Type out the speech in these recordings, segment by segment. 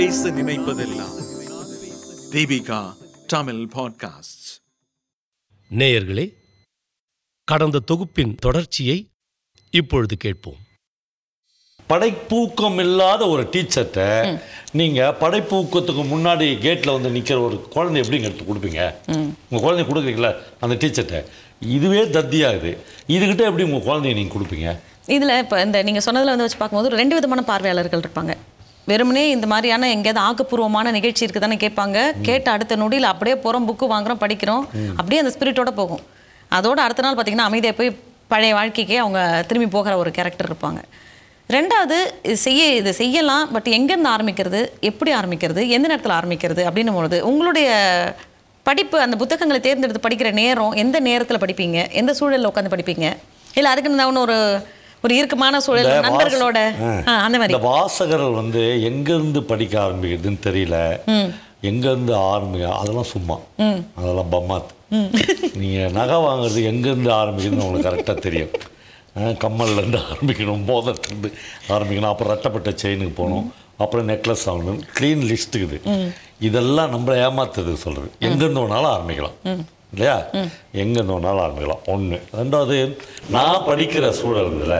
பேச நினைப்பதெல்லாம். தீபிகா தமிழ் பாட்காஸ்ட் நேயர்களே கடந்த தொகுப்பின் தொடர்ச்சியை இப்பொழுது கேட்போம். படைப்பூக்கம் இல்லாத ஒரு டீச்சர்கிட்ட நீங்கள் படைப்பூக்கத்துக்கு முன்னாடி கேட்டில் வந்து நிற்கிற ஒரு குழந்தை எப்படிங்க எடுத்து கொடுப்பீங்க? உங்கள் குழந்தைய கொடுக்குறீங்களா அந்த டீச்சர்கிட்ட இதுவே தத்தியாகுது. இதுகிட்ட எப்படி உங்கள் குழந்தைய நீங்கள் கொடுப்பீங்க? இதில் இப்போ இந்த நீங்கள் சொன்னதில் வந்து வச்சு பார்க்கும்போது ரெண்டு விதமான பார்வையாளர்கள் இருப்பாங்க. வெறுமனே இந்த மாதிரியான எங்கேயாவது ஆக்கப்பூர்வமான நிகழ்ச்சி இருக்குதானே கேட்பாங்க. கேட்ட அடுத்த நொடியில் அப்படியே போகிறோம் புக்கு வாங்குறோம் படிக்கிறோம். அப்படியே அந்த ஸ்பிரிட்டோட போகும். அதோட அடுத்த நாள் பார்த்தீங்கன்னா அமைதியாக போய் பழைய வாழ்க்கைக்கே அவங்க திரும்பி போகிற ஒரு கேரக்டர் இருப்பாங்க. ரெண்டாவது இது செய்ய இது செய்யலாம் பட் எங்கேருந்து ஆரம்பிக்கிறது எப்படி ஆரம்பிக்கிறது எந்த நேரத்தில் ஆரம்பிக்கிறது அப்படின்னும் பொழுது உங்களுடைய படிப்பு அந்த புத்தகங்களை தேர்ந்தெடுத்து படிக்கிற நேரம் எந்த நேரத்தில் படிப்பீங்க? எந்த சூழலில் உட்காந்து படிப்பீங்க? இல்லை அதுக்கு நான் ஒரு ஒரு இறுக்கமான சூழல் நண்பர்களோட. அந்த மாதிரி. இந்த வாசகர்கள் வந்து எங்கேருந்து படிக்க ஆரம்பிக்கிறதுன்னு தெரியல. எங்கேருந்து ஆரம்பிக்க அதெல்லாம் சும்மா. அதெல்லாம் பம்மாத். நீங்கள் நகை வாங்குறது எங்கேருந்து ஆரம்பிக்கிறதுன்னு உங்களுக்கு கரெக்டாக தெரியும். கம்மல்லேருந்து ஆரம்பிக்கணும் மோதிரத்துலேருந்து ஆரம்பிக்கணும் அப்புறம் ரெட்டப்பட்ட செயினுக்கு போகணும் அப்புறம் நெக்லஸ் வாங்கணும் க்ளீன் லிஸ்ட் இருக்குது. இதெல்லாம் நம்மளை ஏமாத்துறதுக்கு சொல்கிறது எங்கேருந்து வேணாலும் ஆரம்பிக்கலாம். இல்லையா? எங்கே வேணாலும் ஆரம்பிக்கலாம். ஒன்று ரெண்டாவது நான் படிக்கிற சூழல்ல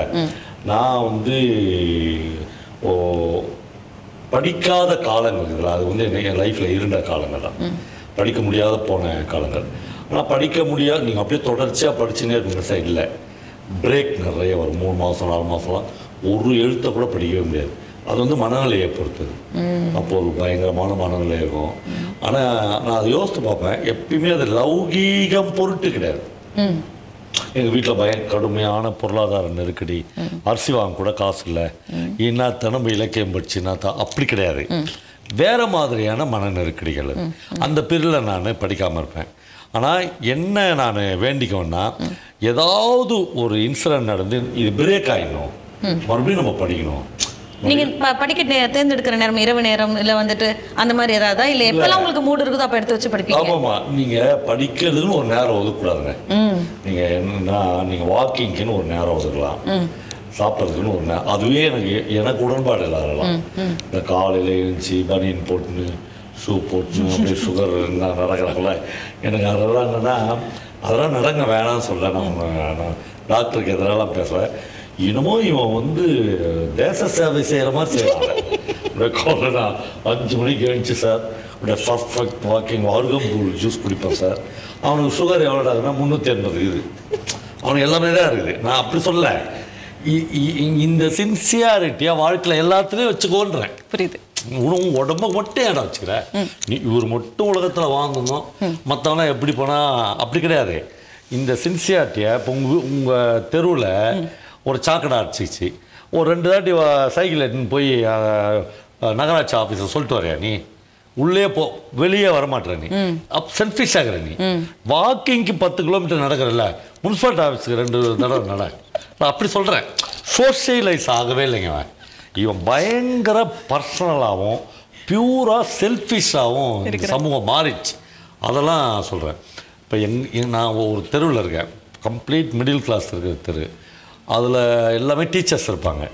நான் வந்து ஓ படிக்காத காலங்கள் இதில். அது வந்து என் லைஃப்பில் இருந்த காலங்கள் தான். படிக்க முடியாத போன காலங்கள். ஆனால் படிக்க முடியாது நீங்கள் அப்படியே தொடர்ச்சியாக படிச்சுனே இருக்கிற சார் இல்லை. பிரேக் நிறைய வரும். மூணு மாதம் நாலு மாதம்லாம் ஒரு எழுத்தை கூட படிக்கவே முடியாது. அது வந்து மனநிலையை பொறுத்தது. அப்போ ஒரு பயங்கரமான மனநிலை இருக்கும். ஆனால் நான் அதை யோசித்து பார்ப்பேன். எப்பயுமே அது லௌகீகம் பொருட்டு கிடையாது. எங்கள் வீட்டில் பய கடுமையான பொருளாதார நெருக்கடி. அரிசி வாங்க கூட காசு இல்லை. என்ன தினம்பு இலக்கியம் படிச்சுன்னா தான் அப்படி கிடையாது. வேற மாதிரியான மன நெருக்கடிகள். அந்த பீரியடில் நான் படிக்காமல் இருப்பேன். ஆனால் என்ன நான் வேண்டிக்கோன்னா ஏதாவது ஒரு இன்சிடென்ட் நடந்து இது பிரேக் ஆகிடணும் மறுபடியும் நம்ம படிக்கணும். நீங்க படிக்க தேர்ந்தெடுக்கிற நேரம் இரவு நேரம் இல்லை வந்துட்டு அந்த மாதிரி ஏதாவதா? இல்லை எப்பெல்லாம் உங்களுக்கு மூடு இருக்குதோ அப்போ எடுத்து வச்சு படிப்பீங்க? ஆமாம்மா. நீங்கள் படிக்கிறதுன்னு ஒரு நேரம் ஒதுக்கக்கூடாதுங்க. நீங்கள் என்னன்னா நீங்கள் வாக்கிங்க்குன்னு ஒரு நேரம் ஒதுக்கலாம். சாப்பிட்றதுக்குன்னு ஒரு நேரம் அதுவே எனக்கு எனக்கு உடன்பாடு இல்லை அதெல்லாம். இந்த காலையில் எழுந்துச்சி பனியன் போட்டுன்னு ஷூ போட்டுன்னு அப்படியே சுகர் நடக்கிறாங்கள எனக்கு அதெல்லாம் என்னன்னா அதெல்லாம் நடங்க வேணாம்னு சொல்ல. நான் டாக்டருக்கு எதிரெல்லாம் பேசுகிறேன் என்னமோ இவன் வந்து தேச சேவை செய்கிற மாதிரி செய்கிறாங்க காலையில் அஞ்சு மணிக்கு எழுந்துச்சு சார். அப்படியே பர்ஃபெக்ட் வாக்கிங் அருகம்பூல் ஜூஸ் குடிப்பேன் சார். அவனுக்கு சுகர் எவ்வளோ ஆகுதுன்னா முந்நூற்றி எண்பது இருக்குது அவனுக்கு எல்லாமே தான் இருக்குது. நான் அப்படி சொல்ல. இந்த சின்சியாரிட்டியாக வாழ்க்கையில் எல்லாத்துலேயும் வச்சுக்கோன்றேன். புரியுது. உணவு உடம்ப மட்டும் இடம் வச்சுக்கிற. நீ இவர் மட்டும் உலகத்தில் வாங்கணும். மற்றவங்களாம் எப்படி போனால் அப்படி கிடையாது. இந்த சின்சியாரிட்டியை இப்போ உங்கள் உங்கள் தெருவில் ஒரு சாக்கடை அடிச்சிச்சு. ஒரு ரெண்டு தாட்டி சைக்கிள் எடுத்துன்னு போய் நகராட்சி ஆஃபீஸில் சொல்லிட்டு வரையா நீ. உள்ளே போ வெளியே வரமாட்டேற நீ. அப் செல்ஃபிஷ் ஆகிற நீ. வாக்கிங்க்கு பத்து கிலோமீட்டர் நடக்கிறல்ல முனிசிபாலிட்டி ஆஃபீஸுக்கு ரெண்டு தடவை நட. நான் அப்படி சொல்கிறேன் சோஷியலைஸ் ஆகவே இல்லைங்க அவன் இவன் பயங்கர பர்சனலாகவும் பியூராக செல்ஃபிஷாகவும் சமூகம் மாறிடுச்சு. அதெல்லாம் சொல்கிறேன் இப்போ எங் நான் ஒரு தெருவில் இருக்கேன். கம்ப்ளீட் மிடில் கிளாஸ் இருக்கிற தெரு. அதில் எல்லாமே டீச்சர்ஸ் இருப்பாங்க.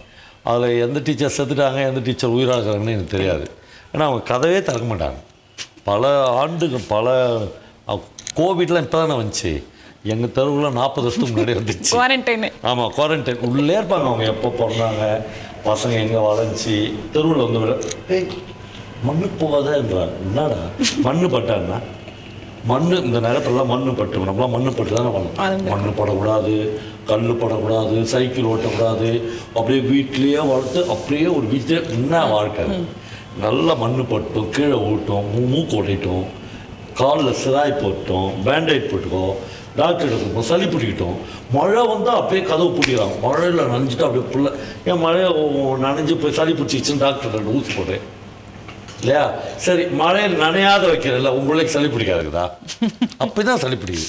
அதில் எந்த டீச்சர் செத்துட்டாங்க எந்த டீச்சர் உயிராக இருக்கிறாங்கன்னு எனக்கு தெரியாது. ஏன்னா அவங்க கதவே திறக்க மாட்டாங்க. பல ஆண்டுகள் பல கோவிட்லாம் இப்போ தானே வந்துச்சு. எங்கள் தெருவில் நாற்பது வருஷத்துக்கு முன்னாடி வந்துச்சு. குவாரண்டைனு ஆமாம் குவாரண்டைன் உள்ளே இருப்பாங்க அவங்க எப்போ பிறந்தாங்க பசங்க எங்கே வளைஞ்சி தெருவில் வந்து ஏய் மண்ணு போகாதேன்றாங்க என்னடா மண்ணு பட்டான்னா? மண்ணு இந்த நேரத்துலலாம் மண்ணு பட்டு நம்மளாம் மண்ணு பட்டு தானே பண்ணணும் மண்ணு படக்கூடாது கல் படக்கூடாது சைக்கிள் ஓட்டக்கூடாது. அப்படியே வீட்லேயே வளர்த்து அப்படியே ஒரு வீட்டிலே என்ன வாழ்க்கை? நல்லா மண்ணு பட்டும் கீழே ஊட்டும் மூ- மூக்கு ஓட்டிட்டோம் காலில் சிராய் போட்டோம் பேண்டைட் போட்டுக்கோ டாக்டர் இருக்கும் சளி பிடிக்கிட்டோம். மழை வந்தால் அப்படியே கதவு பிடிக்கிறாங்க மழையில் நனைஞ்சிட்டு அப்படியே பிள்ளை ஏன் மழையை நனைஞ்சு போய் சளி பிடிச்சிச்சுன்னு டாக்டர் ரெண்டு ஊசி போட்டேன். இல்லையா? சரி மழையில் நனையாத வைக்கிறதில்ல உங்களுக்கு சளி பிடிக்காதுக்குதா? அப்படி தான் சளி பிடிக்குது.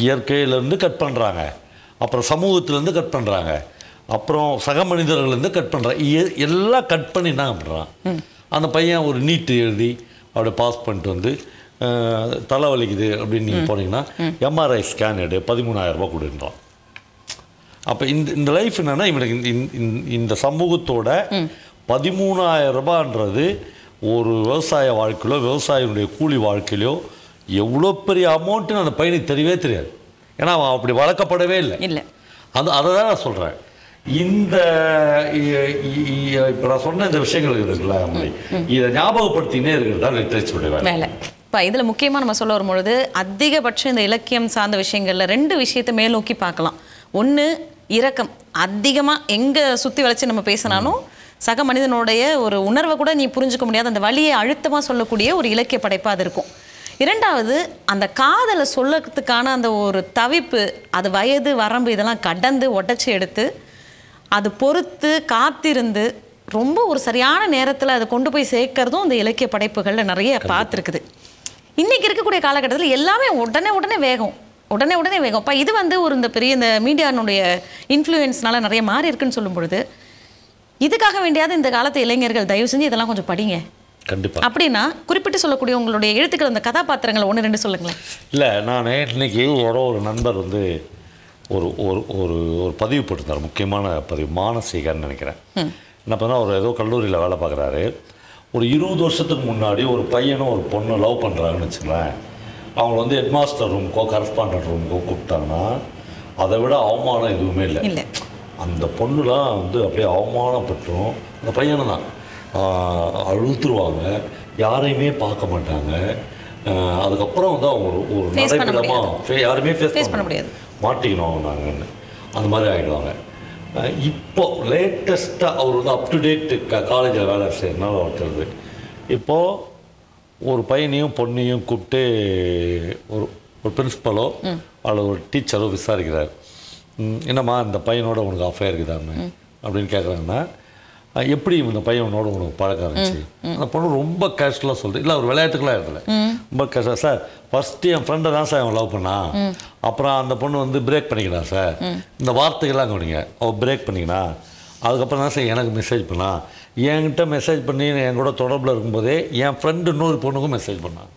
இயற்கையிலேருந்து கட் பண்ணுறாங்க அப்புறம் சமூகத்திலேருந்து கட் பண்ணுறாங்க அப்புறம் சக மனிதர்கள்லேருந்து கட் பண்ணுறாங்க எல்லாம் கட் பண்ணி என்ன பண்ணுறான் அந்த பையன் ஒரு நீட்டு எழுதி அப்படியே பாஸ் பண்ணிட்டு வந்து தலை வலிக்குது அப்படின்னு நீங்கள் போனீங்கன்னா எம்ஆர்ஐ ஸ்கேன் எடு பதிமூணாயிரம் ரூபாய் கொடுன்றான். அப்போ இந்த இந்த லைஃப் என்னன்னா இவனுக்கு இந்த- இந்த சமூகத்தோட பதிமூணாயிரம் ரூபான்றது ஒரு விவசாய வாழ்க்கையிலோ விவசாயினுடைய கூலி வாழ்க்கையிலோ எவ்வளோ பெரிய அமௌண்ட்டுன்னு அந்த பையனுக்கு தெரியவே தெரியாது. ஏன்னா அவன் அப்படி வளர்க்கப்படவே இல்லை. இல்லை. அது அதை தான் நான் சொல்கிறேன் இந்த இப்போ நான் சொன்ன இந்த விஷயங்கள் இருக்குல்ல இதை ஞாபகப்படுத்தினே இருக்கிறது தான் லிட்ரேச்சருடைய வேலை. இப்போ இதில் முக்கியமாக நம்ம சொல்ல வரும்பொழுது அதிகபட்சம் இந்த இலக்கியம் சார்ந்த விஷயங்களில் ரெண்டு விஷயத்தை மேல் நோக்கி பார்க்கலாம். ஒன்று இரக்கம். அதிகமாக எங்கே சுற்றி வளைச்சு நம்ம பேசினாலும் சக மனிதனுடைய ஒரு உணர்வை கூட நீ புரிஞ்சுக்க முடியாத அந்த வழியை அழுத்தமாக சொல்லக்கூடிய ஒரு இலக்கிய படைப்பாக அது இருக்கும். இரண்டாவது அந்த காதலை சொல்லறதுக்கான அந்த ஒரு தவிப்பு அது வயது வரம்பு இதெல்லாம் கடந்து உடச்சி எடுத்து அது பொறுத்து காத்திருந்து ரொம்ப ஒரு சரியான நேரத்தில் அதை கொண்டு போய் சேர்க்கறதும் இந்த இலக்கிய படைப்புகளில் நிறைய பார்த்துருக்குது. இன்னைக்கு இருக்கக்கூடிய காலகட்டத்தில் எல்லாமே உடனே உடனே வேகம். உடனே உடனே வேகம். அப்போ இது வந்து ஒரு இந்த பெரிய இந்த மீடியானுடைய இன்ஃப்ளூயன்ஸ்னால நிறைய மாறி இருக்குன்னு சொல்லும் பொழுது இதுக்காக வேண்டியாவது இந்த காலத்து இளைஞர்கள் தயவு செஞ்சு இதெல்லாம் கொஞ்சம் படிங்க. கண்டிப்பாக அப்படின்னா குறிப்பிட்டு சொல்லக்கூடிய உங்களுடைய எழுத்துக்கள் அந்த கதாபாத்திரங்களை ஒன்று ரெண்டு சொல்லுங்களேன். இல்லை நான் இன்னைக்கு ஒரு ஒரு நண்பர் வந்து ஒரு ஒரு ஒரு ஒரு பதிவு போட்டிருந்தார் முக்கியமான பதிவு மானசீகர்னு நினைக்கிறேன். என்ன பண்ணா அவர் ஏதோ கல்லூரியில் வேலை பார்க்குறாரு. ஒரு இருபது வருஷத்துக்கு முன்னாடி ஒரு பையனும் ஒரு பொண்ணு லவ் பண்ணுறாங்கன்னு வச்சுங்களேன் அவங்க வந்து ஹெட்மாஸ்டர் ரூமுக்கோ கரஸ்பாண்டன்ட் ரூமுக்கோ கூப்பிட்டாங்கன்னா அதை விட அவமானம் எதுவுமே இல்லை. இல்லை. அந்த பொண்ணுலாம் வந்து அப்படியே அவமானப்பட்டுரும் அந்த பையனை தான். அழுத்துருவாங்க. யாரையுமே பார்க்க மாட்டாங்க. அதுக்கப்புறம் வந்து அவங்க ஒரு நடைபெறமாக யாருமே ஃபேஸ் பண்ண முடியாது. மாட்டிக்கணும் நாங்கன்னு அந்த மாதிரி ஆகிடுவாங்க இப்போ லேட்டஸ்ட்டாக அவர் வந்து அப் டு டேட் காலேஜில் வேலை செய்யறதுனால ஒருத்தருது இப்போது ஒரு பையனையும் பொண்ணையும் கூப்பிட்டு ஒரு ஒரு பிரின்ஸ்பலோ அல்லது ஒரு டீச்சரோ விசாரிக்கிறார். என்னம்மா இந்த பையனோட உனக்கு அஃபேர் இருக்குதான்னு அப்படின்னு கேட்குறாங்கன்னா எப்படி இந்த பையனோட உனக்கு பழக்கம் இருந்துச்சு அந்த பொண்ணு ரொம்ப கேஷுவலாக சொல்லுது இல்லை ஒரு விளையாட்டுக்கெல்லாம் இடத்துல ரொம்ப கேஷுவலாக சார் ஃபஸ்ட்டு என் ஃப்ரெண்டை தான் சார் அவன் லவ் பண்ணான் அப்புறம் அந்த பொண்ணு வந்து பிரேக் பண்ணிக்கினா சார். இந்த வார்த்தைகள்லாம் கவனிங்க. அவள் பிரேக் பண்ணிக்கினா அதுக்கப்புறம் தான் சார் எனக்கு மெசேஜ் பண்ணா. என்கிட்ட மெசேஜ் பண்ணி என் கூட தொடர்பில் இருக்கும்போதே என் ஃப்ரெண்டு இன்னொரு பொண்ணுக்கும் மெசேஜ் பண்ணான்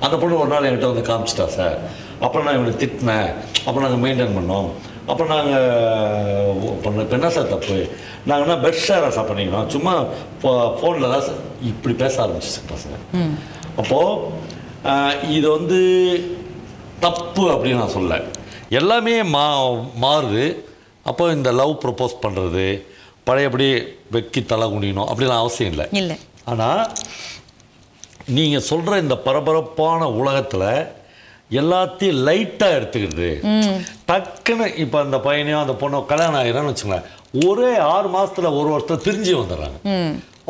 அந்த பொண்ணு ஒரு நாள் என்கிட்ட வந்து காமிச்சிட்டா சார். அப்புறம் நான் இவனை திட்டினேன். அப்புறம் நாங்கள் மெயின்டைன் பண்ணோம். அப்புறம் நாங்கள் பண்ண இப்போ என்ன சார் தப்பு? நாங்கள் என்ன பெட் ஷேராக சார் பண்ணிக்கணும் சும்மா ஃபோனில் தான் சார் இப்படி பேச ஆரம்பிச்சிச்சு பசங்க அப்போது இது வந்து தப்பு அப்படின்னு நான் சொல்ல எல்லாமே மா மாறுது அப்போ இந்த லவ் ப்ரப்போஸ் பண்ணுறது பழையபடி வெக்கி தலை குனியணும் அப்படிலாம் அவசியம் இல்லை. இல்லை. ஆனால் நீங்கள் சொல்கிற இந்த பரபரப்பான உலகத்தில் எல்லாத்தையும் லைட்டாக எடுத்துக்கிறது டக்குன்னு இப்போ அந்த பையனையும் அந்த பொண்ணோ கல்யாணம் ஆகிறான்னு வச்சுங்களேன் ஒரே ஆறு மாசத்துல ஒரு வருஷத்துல பிரிஞ்சு வந்துடுறாங்க.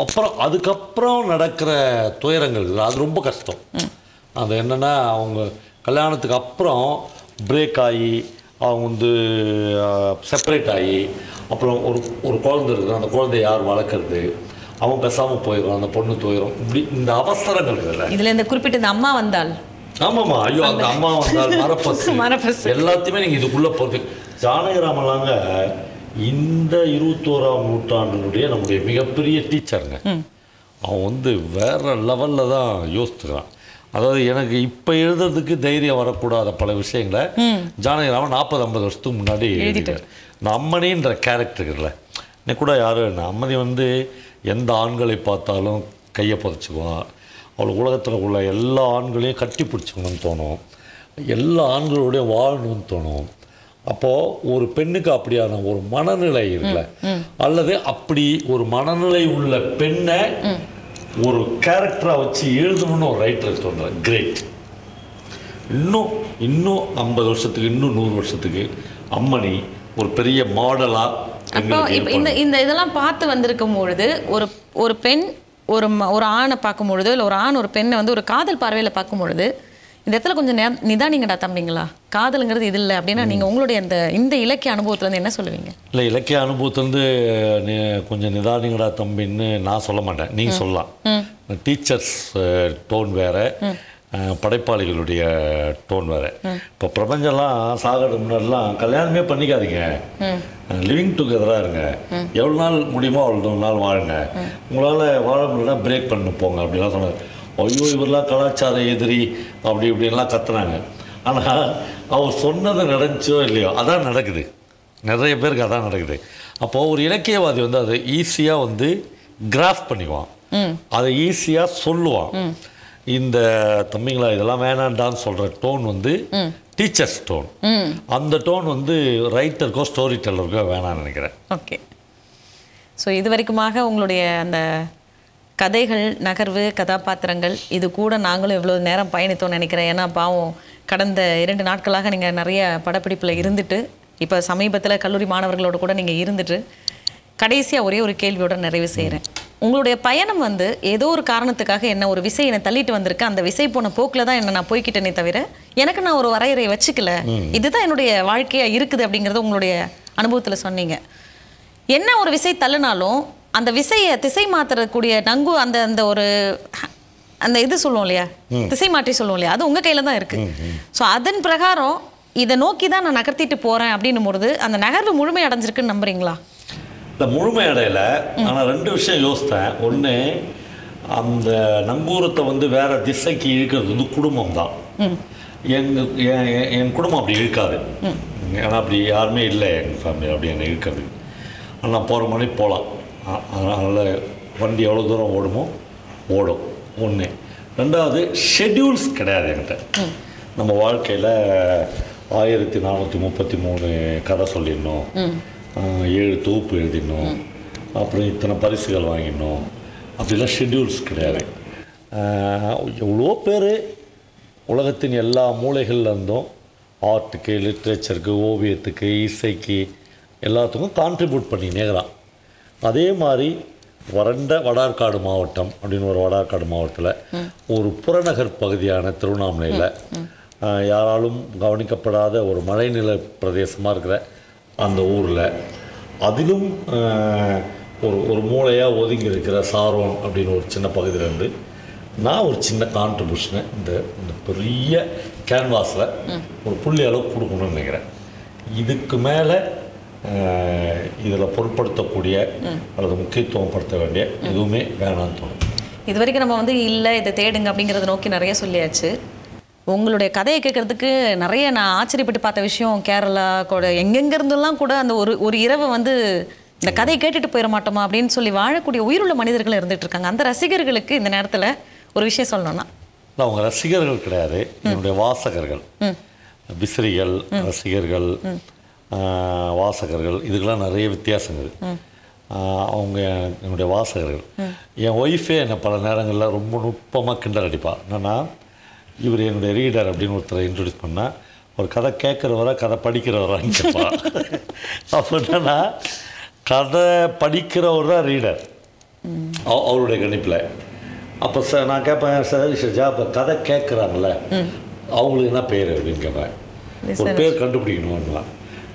அப்புறம் அதுக்கப்புறம் நடக்கிற துயரங்கள் அது ரொம்ப கஷ்டம். அது என்னென்னா அவங்க கல்யாணத்துக்கு அப்புறம் பிரேக் ஆகி அவங்க வந்து செப்பரேட் ஆகி அப்புறம் ஒரு ஒரு குழந்தை இருக்குது. அந்த குழந்தைய யார் வளர்க்குறது? அவன் பேசாமல் போயிடும் அந்த பொண்ணு போயிடும் இப்படி இந்த அவசரங்கள் இருக்குல்ல இதுல இந்த குறிப்பிட்ட இந்த அம்மா வந்தால் ஆமாம்மா. ஐயோ அந்த அம்மா. வந்தால் மரப்பசு. மரப்பசு. எல்லாத்தையுமே நீங்கள் இதுக்குள்ளே போகிறது ஜானகிராமலாங்க இந்த இருபத்தோராம் நூற்றாண்டினுடைய நம்முடைய மிகப்பெரிய டீச்சருங்க. அவன் வந்து வேற லெவலில் தான் யோசிச்சுக்கிறான். அதாவது எனக்கு இப்போ எழுதுறதுக்கு தைரியம் வரக்கூடாத பல விஷயங்களை ஜானகிராமன் நாற்பது ஐம்பது வருஷத்துக்கு முன்னாடி எழுதிட்டார். இந்த அம்மணின்ற கேரக்டருக்குல்ல இன்னைக்கு கூட யாரும் அம்மணி வந்து எந்த ஆண்களை பார்த்தாலும் கையை புதைச்சிக்குவா அவள் உலகத்தில் உள்ள எல்லா ஆண்களையும் கட்டி பிடிச்சிக்கணும்னு தோணும். எல்லா ஆண்களோடையும் வாழணும்னு தோணும். அப்போது ஒரு பெண்ணுக்கு அப்படியான ஒரு மனநிலை இருக்குல்ல அல்லது அப்படி ஒரு மனநிலை உள்ள பெண்ணை ஒரு கேரக்டராக வச்சு எழுதணும்னு ஒரு ரைட்டர் தோணுறேன் கிரேட் இன்னும் இன்னும் ஐம்பது வருஷத்துக்கு இன்னும் நூறு வருஷத்துக்கு அம்மணி ஒரு பெரிய மாடலாக அப்போ இந்த இந்த இதெல்லாம் பார்த்து வந்திருக்கும் பொழுது ஒரு ஒரு பெண் ஒரு ஒரு ஆணை பார்க்கும் பொழுது இல்லை ஒரு ஆண் ஒரு பெண்ணை வந்து ஒரு காதல் பார்வையில் பார்க்கும் பொழுது இந்த இடத்துல கொஞ்சம் நிதானிங்கடா தம்பிங்களா? காதலுங்கிறது இது இல்லை அப்படின்னா நீங்கள் உங்களுடைய இந்த இந்த இலக்கிய அனுபவத்துல என்ன சொல்லுவீங்க? இல்லை இலக்கிய அனுபவத்திலேருந்து கொஞ்சம் நிதானிங்கடா தம்பின்னு நான் சொல்ல மாட்டேன். நீங்கள் சொல்லலாம். டீச்சர்ஸ் டோன் வேற. படைப்பாளிகளுடைய டோன் வேற. இப்போ பிரபஞ்சம்லாம் சாகிறதுக்கு முன்னாடிலாம் கல்யாணமே பண்ணிக்காதீங்க. லிவிங் டுகெதராக இருங்க. எவ்வளோ நாள் முடியுமோ அவ்வளோ நாள் வாழுங்க. உங்களால் வாழ முடியலன்னா பிரேக் பண்ணி போங்க அப்படிலாம் சொன்னார். ஐயோ இவரெல்லாம் கலாச்சார எதிரி அப்படி இப்படின்லாம் கத்துனாங்க. ஆனால் அவர் சொன்னது நடந்துச்சோ இல்லையோ அதான் நடக்குது. நிறைய பேருக்கு அதான் நடக்குது. அப்போது ஒரு இலக்கியவாதி வந்து அதை ஈஸியாக வந்து கிராஃப் பண்ணிக்குவான். அதை ஈஸியாக சொல்லுவான். இந்த தம்பிங்களா இதெல்லாம் வேணாண்டான்னு சொல்கிற டோன் வந்து டீச்சர்ஸ் டோன் அந்த டோன் வந்து ரைட்டருக்கோ ஸ்டோரி டெல்லருக்கோ வேணாம்னு நினைக்கிறேன். ஓகே. ஸோ இது வரைக்குமாக உங்களுடைய அந்த கதைகள் நகர்வு கதாபாத்திரங்கள் இது கூட நாங்களும் இவ்வளோ நேரம் பயணித்தோம்னு நினைக்கிறேன். ஏன்னா பாவம் கடந்த இரண்டு நாட்களாக நீங்கள் நிறைய படப்பிடிப்பில் இருந்துட்டு இப்போ சமீபத்தில் கல்லூரி மாணவர்களோட கூட நீங்கள் இருந்துட்டு கடைசியாக ஒரே ஒரு கேள்வியோட நிறைவு செய்கிறேன் உங்களுடைய பயணம் வந்து ஏதோ ஒரு காரணத்துக்காக என்ன ஒரு விசை என்னை தள்ளிட்டு வந்திருக்கு. அந்த விசை போன போக்கில் தான் என்ன நான் போய்க்கிட்டேனே தவிர எனக்கு நான் ஒரு வரையறையை வச்சுக்கல. இதுதான் என்னுடைய வாழ்க்கையாக இருக்குது அப்படிங்கிறத உங்களுடைய அனுபவத்தில் சொன்னீங்க. என்ன ஒரு விசை தள்ளுனாலும் அந்த விசையை திசை மாற்றக்கூடிய நங்கு அந்த அந்த ஒரு அந்த இது சொல்லுவோம் இல்லையா? திசை மாற்றி சொல்லுவோம் இல்லையா? அது உங்க கையில தான் இருக்கு. ஸோ அதன் பிரகாரம் இதை நோக்கி தான் நான் நகர்த்திட்டு போறேன் அப்படின்னும் பொழுது அந்த நகர்வு முழுமை அடைஞ்சிருக்குன்னு நம்புறீங்களா? இந்த முழுமை அடையல. ஆனால் ரெண்டு விஷயம் யோசித்தேன். ஒன்று அந்த நங்கூரத்தை வந்து வேற திசைக்கு இழுக்கிறது வந்து குடும்பம் தான் எங்க என் குடும்பம் அப்படி இழுக்காது. ஏன்னா அப்படி யாருமே இல்லை எங்கள் ஃபேமிலி அப்படி என்னை இழுக்கிறது. ஆனால் போகிற மணி போகலாம் அதனால் வண்டி எவ்வளோ தூரம் ஓடுமோ ஓடும். ஒன்று ரெண்டாவது ஷெட்யூல்ஸ் கிடையாது என்கிட்ட. நம்ம வாழ்க்கையில் ஆயிரத்தி நானூற்றி முப்பத்தி மூணு கதை சொல்லிடணும் ஏழு தொகுப்பு எழுதிடணும் அப்புறம் இத்தனை பரிசுகள் வாங்கிடணும் அப்படிலாம் ஷெட்யூல்ஸ் கிடையாது. எவ்வளோ பேர் உலகத்தின் எல்லா மூலைகள்ல இருந்தும். ஆர்ட்டுக்கு லிட்ரேச்சருக்கு ஓவியத்துக்கு இசைக்கு எல்லாத்துக்கும் கான்ட்ரிபியூட் பண்ணி நேரான் அதே மாதிரி வறண்ட வடார்காடு மாவட்டம் அப்படின்னு ஒரு வடார்காடு மாவட்டத்தில் ஒரு புறநகர் பகுதியான திருவண்ணாமலையில் யாராலும் கவனிக்கப்படாத ஒரு மழைநில பிரதேசமாக இருக்கிற அந்த ஊரில். அதிலும் ஒரு ஒரு மூலையாக ஒதுங்கி இருக்கிற சாரோன் அப்படின்னு ஒரு சின்ன பகுதியிலேருந்து நான் ஒரு சின்ன கான்ட்ரிபியூஷனை இந்த இந்த பெரிய கேன்வாஸில் ஒரு புள்ளி அளவு கொடுக்கணும்னு நினைக்கிறேன். இதுக்கு மேலே இதில் பொருட்படுத்தக்கூடிய அல்லது முக்கியத்துவம் படுத்த வேண்டிய எதுவுமே வேணாம்னு தோணும். இது வரைக்கும் நம்ம வந்து இல்லை இதை தேடுங்க அப்படிங்கிறத நோக்கி நிறைய சொல்லியாச்சு. உங்களுடைய கதையை கேட்கறதுக்கு நிறைய நான் ஆச்சரியப்பட்டு பார்த்த விஷயம் கேரளா கூட எங்கெங்க இருந்தெல்லாம் கூட அந்த ஒரு ஒரு இரவு வந்து இந்த கதையை கேட்டுட்டு போயிட மாட்டோமா அப்படின்னு சொல்லி வாழக்கூடிய உயிருள்ள மனிதர்கள் இருந்துட்டு இருக்காங்க. அந்த ரசிகர்களுக்கு இந்த நேரத்தில் ஒரு விஷயம் சொல்லணும்னா. இல்லை அவங்க ரசிகர்கள் கிடையாது. என்னுடைய வாசகர்கள். விசிறிகள் ரசிகர்கள் வாசகர்கள் இதுக்கெல்லாம் நிறைய வித்தியாசங்கள் அவங்க என்னுடைய வாசகர்கள். என் ஒய்ஃபே என்னை பல நேரங்களில் ரொம்ப நுட்பமாக கிண்டல் அடிப்பா. என்னன்னா இவர் என்னுடைய ரீடர் அப்படின்னு ஒருத்தரை இன்ட்ரடியூஸ் பண்ணால் ஒரு கதை கேட்குறவரா கதை படிக்கிறவரான்னு கேட்பா. அப்போ என்னன்னா கதை படிக்கிறவர் தான் ரீடர் அவ- அவருடைய கணிப்பில். அப்போ சார் நான் கேட்பேன் சரி ஷஜா இப்போ கதை கேட்குறாங்கல்ல அவங்களுக்கு என்ன பேர்? அப்படின்னு கேட்பேன் ஒரு பேர் கண்டுபிடிக்கணும்னா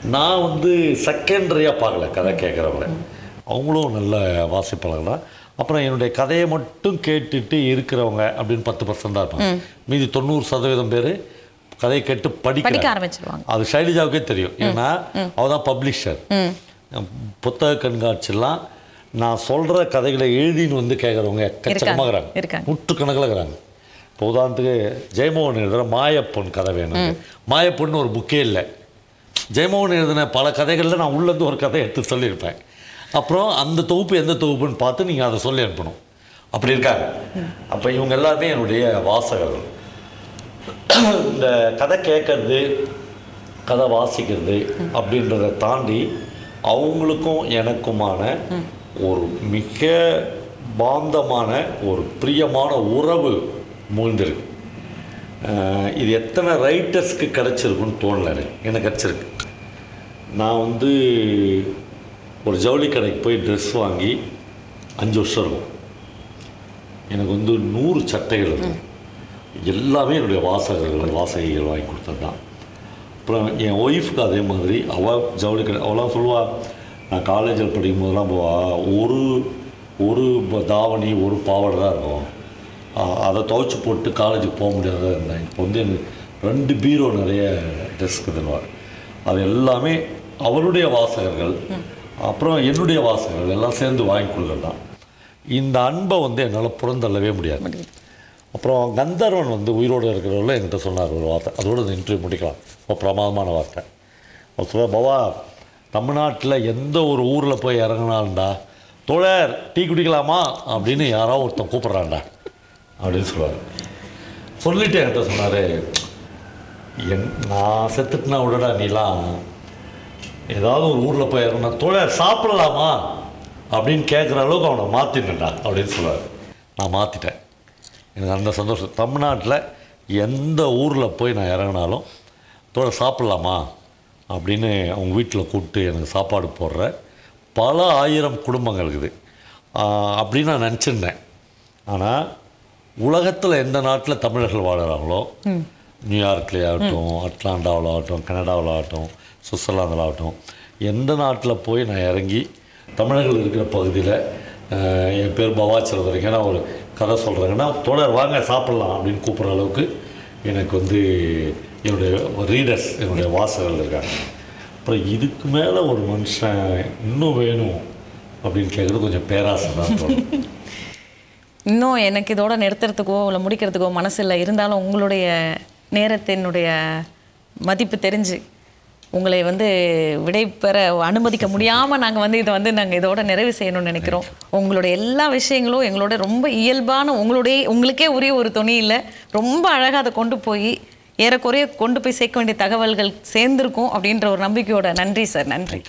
நான் வந்து செகண்டரியாக பார்க்கல கதை கேட்குறவங்கள அவங்களும் நல்ல வாசிப்பாளர்கள் தான் அப்புறம் என்னுடைய கதையை மட்டும் கேட்டுட்டு இருக்கிறவங்க அப்படின்னு பத்து பர்சன்ட் தான் இருப்பாங்க. மீதி தொண்ணூறு சதவீதம் பேர் கதையை கேட்டு படிக்க படிக்க ஆரம்பிச்சிருவாங்க. அது ஷைலஜாவுக்கே தெரியும். ஏன்னா அவ தான் பப்ளிஷர் புத்தக கண்காட்சியெல்லாம் நான் சொல்கிற கதைகளை எழுதின்னு வந்து கேட்குறவங்க. இருக்கிறாங்க. நூற்றுக்கணக்கில் இருக்கிறாங்க. இப்போ உதாரணத்துக்கு ஜெயமோகன் எழுதுகிற மாயப்பொன் கதை வேணும். மாயப்பொன்னு ஒரு புக்கே இல்லை. ஜெயமோகன் எழுதின பல கதைகளில் நான் உள்ளேருந்து ஒரு கதை எடுத்து சொல்லியிருப்பேன். அப்புறம் அந்த தொகுப்பு எந்த தொகுப்புன்னு பார்த்து நீங்கள் அதை சொல்லி அனுப்பணும். அப்படி இருக்காங்க. அப்போ இவங்க எல்லாருமே என்னுடைய வாசகர்கள். இந்த கதை கேட்கறது கதை வாசிக்கிறது அப்படின்றத தாண்டி அவங்களுக்கும் எனக்குமான ஒரு மிக பாந்தமான ஒரு பிரியமான உறவு மூழ்ந்திருக்கு. இது எத்தனை ரைட்டர்ஸ்க்கு கிடச்சிருக்குன்னு தோணல எனக்கு. எனக்கு கிடச்சிருக்கு. நான் வந்து ஒரு ஜவுளி கடைக்கு போய் ட்ரெஸ் வாங்கி அஞ்சு வருஷம் இருக்கும். எனக்கு வந்து நூறு சட்டைகள் இருக்கும் எல்லாமே என்னுடைய வாசகர்கள் வாசகிகள் வாங்கி கொடுத்தது தான். அப்புறம் என் ஒய்ஃபுக்கு அதே மாதிரி. அவள் ஜவுளி கடை அவளாம் சொல்லுவாள் நான் காலேஜில் படிக்கும் போதெல்லாம் போவா. ஒரு ஒரு தாவணி ஒரு பாவாடை தான் இருக்கும். அதை துவைச்சி போட்டு காலேஜுக்கு போக முடியாத இருந்தேன் இப்போ வந்து எனக்கு ரெண்டு பீரோ நிறைய ட்ரெஸ்க்கு தருவார். அது எல்லாமே அவருடைய வாசகர்கள். அப்புறம் என்னுடைய வாசகர்கள் எல்லாம் சேர்ந்து வாங்கி கொடுக்குறது தான் இந்த அன்பை வந்து என்னால் புறந்தள்ளவே முடியாது. அப்புறம் கந்தர்வன் வந்து உயிரோடு இருக்கிறவங்கள என்கிட்ட சொன்னார் ஒரு வார்த்தை. அதோட இந்த இன்டர்வியூ முடிக்கலாம். ரொம்ப பிரமாதமான வார்த்தை. அவர் சொல்ல பவா தமிழ்நாட்டில் எந்த ஒரு ஊரில் போய் இறங்கினாலும்டா தோழர் டீ குடிக்கலாமா? அப்படின்னு யாரோ ஒருத்தன் கூப்பிட்றான்டா. அப்படின்னு சொல்லுவார். சொல்லிட்டு என்கிட்ட சொன்னார் என் நான் செத்துட்டுனா விடடா நீலாம். ஏதாவது ஒரு ஊரில் போய் இறங்கினா தோழர் சாப்பிடலாமா? அப்படின்னு கேட்குற அளவுக்கு அவனை மாற்றினேன்டா அப்படின்னு சொல்லுவார். நான் மாற்றிட்டேன் எனக்கு அந்த சந்தோஷம். தமிழ்நாட்டில் எந்த ஊரில் போய் நான் இறங்கினாலும் தோழர் சாப்பிட்லாமா? அப்படின்னு அவங்க வீட்டில் கூப்பிட்டு எனக்கு சாப்பாடு போடுற பல ஆயிரம் குடும்பங்கள் இருக்குது. அப்படின்னு நான் நினச்சிருந்தேன். ஆனால் உலகத்தில் எந்த நாட்டில் தமிழர்கள் வாழுறாங்களோ நியூயார்க்லேயே ஆகட்டும் அட்லாண்டாவில் ஆகட்டும் கனடாவில் ஆகட்டும் சுவிட்சர்லாந்தில் ஆகட்டும். எந்த நாட்டில் போய் நான் இறங்கி தமிழர்கள் இருக்கிற பகுதியில் என் பேர் பவாச்சலம் ஏன்னா ஒரு கதை சொல்கிறாங்கன்னா தொடர் வாங்க சாப்பிட்லாம் அப்படின்னு கூப்பிட்ற அளவுக்கு எனக்கு வந்து என்னுடைய ரீடர்ஸ் என்னுடைய வாசகர்கள் இருக்காங்க. அப்புறம் இதுக்கு மேலே ஒரு மனுஷன் இன்னும் வேணும் அப்படின்னு கேட்குறது கொஞ்சம் பேராசை தான் இன்னும் எனக்கு இதோட நிறுத்துறதுக்கோ இல்லை முடிக்கிறதுக்கோ மனசில் இருந்தாலும் உங்களுடைய நேரத்தினுடைய மதிப்பு தெரிஞ்சு உங்களை வந்து விடை பெற அனுமதிக்க முடியாமல் நாங்கள் வந்து இதை வந்து நாங்கள் இதோட நிறைவு செய்யணும்னு நினைக்கிறோம். உங்களுடைய எல்லா விஷயங்களும் எங்களோட ரொம்ப இயல்பான உங்களுடைய உங்களுக்கே உரிய ஒரு துணியில் ரொம்ப அழகாக அதை கொண்டு போய் ஏறக்குறைய கொண்டு போய் சேர்க்க வேண்டிய தகவல்கள் சேர்ந்திருக்கும் அப்படின்ற ஒரு நம்பிக்கையோட நன்றி சார் நன்றி.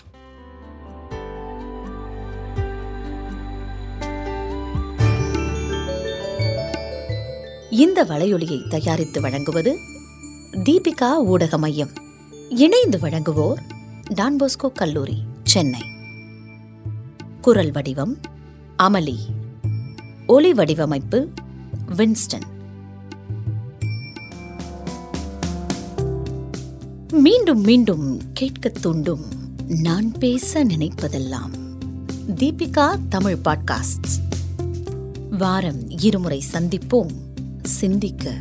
இந்த வலையொலியை தயாரித்து வழங்குவது தீபிகா ஊடக மையம். இணைந்து வழங்குவோர் டான்போஸ்கோ கல்லூரி சென்னை. குரல் வடிவம் அமளி. ஒலி வடிவமைப்பு வின்ஸ்டன். மீண்டும் மீண்டும் கேட்கத் தூண்டும் நான் பேச நினைப்பதெல்லாம். தீபிகா தமிழ் பாட்காஸ்ட். வாரம் இருமுறை சந்திப்போம். சிந்திக்க.